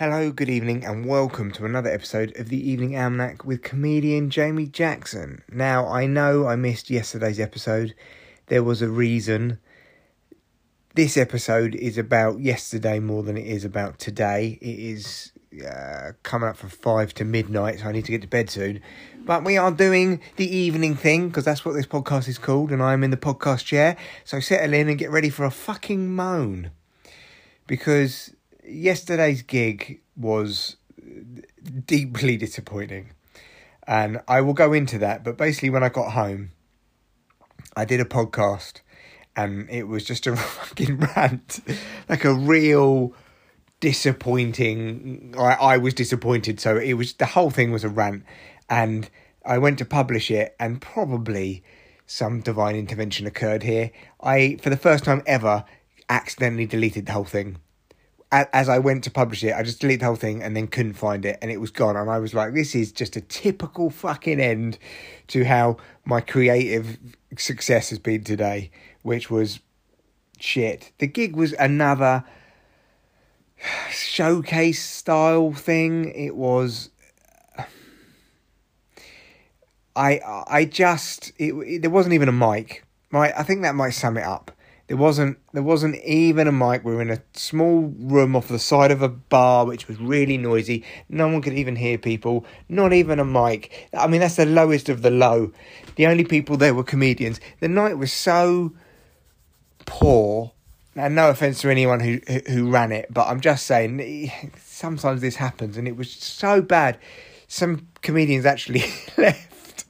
Hello, good evening, and welcome to another episode of the Evening Almanac with comedian Jamie Jackson. Now, I know I missed yesterday's episode. There was a reason. This episode is about yesterday more than it is about today. It is uh, coming up for five to midnight, so I need to get to bed soon. But we are doing the evening thing because that's what this podcast is called, and I'm in the podcast chair. So settle in and get ready for a fucking moan. Because yesterday's gig was deeply disappointing. And I will go into that. But basically, when I got home, I did a podcast and it was just a fucking rant. like a real disappointing. I, I was disappointed. So it was the whole thing was a rant. And I went to publish it, and probably some divine intervention occurred here. I, for the first time ever, accidentally deleted the whole thing as I went to publish it, I just deleted the whole thing and then couldn't find it and it was gone. And I was like, this is just a typical fucking end to how my creative success has been today, which was shit. The gig was another showcase style thing. It was. I I just it, it there wasn't even a mic. Right, I think that might sum it up there wasn't there wasn't even a mic. We were in a small room off the side of a bar, which was really noisy. No one could even hear people. Not even a mic. I mean, that's the lowest of the low. The only people there were comedians. The night was so poor. And no offense to anyone who who ran it, but I'm just saying sometimes this happens, and it was so bad. Some comedians actually left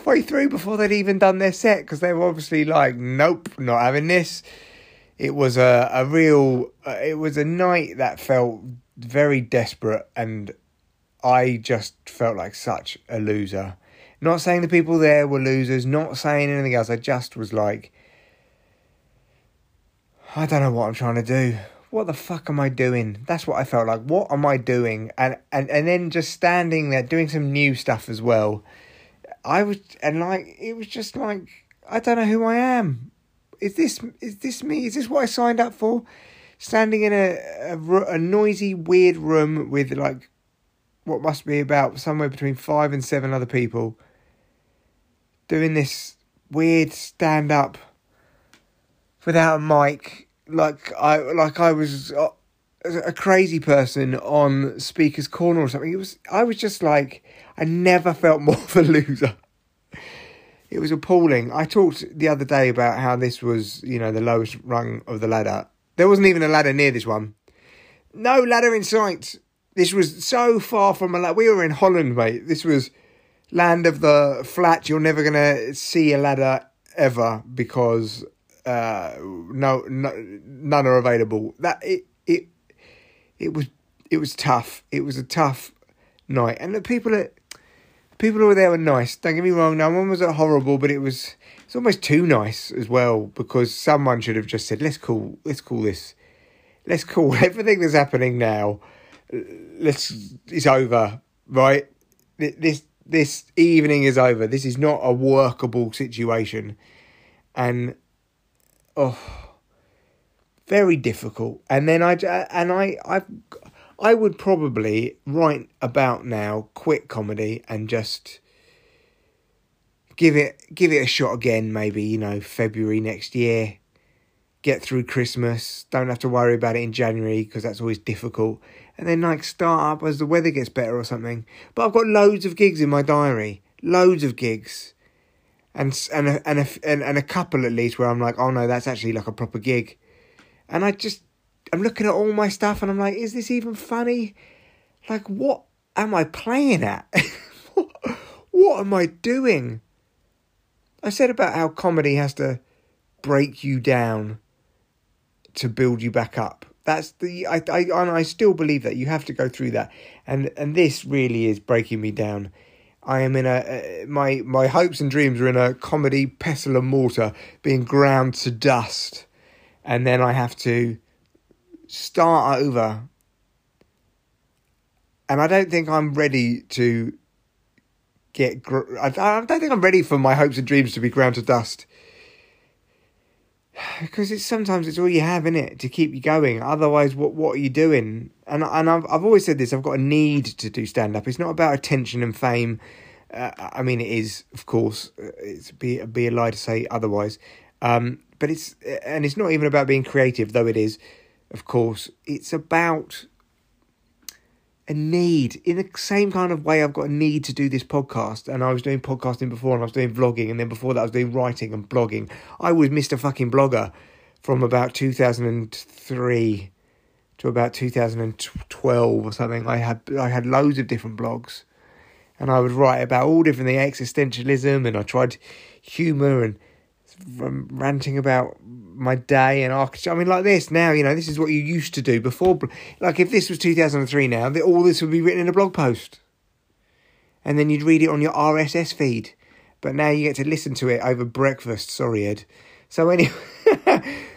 halfway through before they'd even done their set because they were obviously like, nope, not having this. It was a, a real, uh, it was a night that felt very desperate and I just felt like such a loser. Not saying the people there were losers, not saying anything else. I just was like, I don't know what I'm trying to do. What the fuck am I doing? That's what I felt like. What am I doing? And and and then just standing there doing some new stuff as well I was, and like, it was just like, I don't know who I am. Is this, is this me? Is this what I signed up for? Standing in a, a, a noisy, weird room with like, what must be about somewhere between five and seven other people doing this weird stand up without a mic like I like I was uh, a crazy person on speaker's corner or something it was I was just like I never felt more of a loser. It was appalling. I talked the other day about how this was, you know, the lowest rung of the ladder. There wasn't even a ladder near this one. No ladder in sight. This was so far from a ladder. We were in Holland, mate. This was land of the flat. You're never to see a ladder ever because uh, no, no, none are available. That it it was it was tough. It was a tough night, and the people at people who were there were nice. Don't get me wrong. No one was horrible, but it was it's almost too nice as well because someone should have just said, "Let's call let's call this, let's call everything that's happening now. Let's it's over, right? This this evening is over. This is not a workable situation, and oh." Very difficult. And then I uh, and I I've I would probably right about now quit comedy and just give it give it a shot again maybe you know February next year. Get through Christmas. Don't have to worry about it in January because that's always difficult. And then like start up as the weather gets better or something. But I've got loads of gigs in my diary. Loads of gigs. And and a, and a, and a couple at least where I'm like oh no that's actually like a proper gig and I just I'm looking at all my stuff and I'm like, is this even funny? Like, what am I playing at? what, am I doing? I said about how comedy has to break you down to build you back up. That's the I I and I still believe that you have to go through that, and and this really is breaking me down. I am in a uh, my my hopes and dreams are in a comedy pestle and mortar, being ground to dust, and then I have to start over. And I don't think I'm ready to get. Gr- I, don't think I'm ready for my hopes and dreams to be ground to dust. because it's sometimes it's all you have in it to keep you going. Otherwise, what what are you doing? And and I've I've always said this. I've got a need to do stand up. It's not about attention and fame. Uh, I mean, it is, of course. uh, It's be be a lie to say otherwise. Um, but it's and it's not even about being creative, though it is. Of course, it's about a need in the same kind of way I've got a need to do this podcast and I was doing podcasting before and I was doing vlogging and then before that I was doing writing and blogging. I was Mr. fucking blogger from about 2003 to about 2012 or something. I had I had loads of different blogs and I would write about all different the existentialism and I tried humor and um, ranting about my day and architecture. I mean, like this now, you know, this is what you used to do before. Like, if this was 2003 now, all this would be written in a blog post. And then you'd read it on your RSS feed. But now you get to listen to it over breakfast. Sorry, Ed. So, anyway.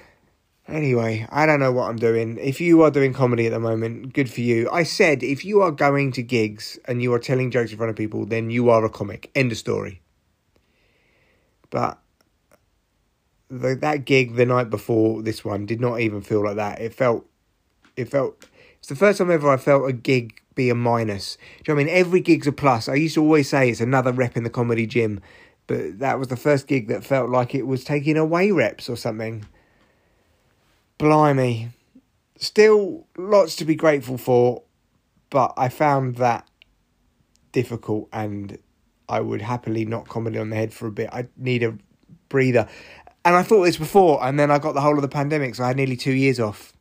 Anyway, I don't know what I'm doing. If you are doing comedy at the moment, good for you. I said if you are going to gigs and you are telling jokes in front of people, then you are a comic. End of story. But the, that gig the night before this one did not even feel like that. It felt, it felt. It's the first time ever I felt a gig be a minus. Do you know I mean? Every gig's a plus. I used to always say it's another rep in the comedy gym, but that was the first gig that felt like it was taking away reps or something. Blimey. Still lots to be grateful for, but I found that difficult and I would happily knock comedy on the head for a bit. I need a breather. And I thought this before, and then I got the whole of the pandemic, so I had nearly two years off.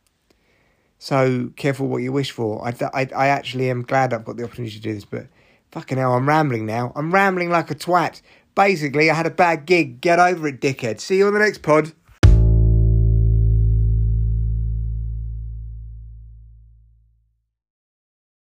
So careful what you wish for. I, I, I actually am glad I've got the opportunity to do this, but fucking hell, I'm rambling now. I'm rambling like a twat. Basically, I had a bad gig. Get over it, dickhead. See you on the next pod.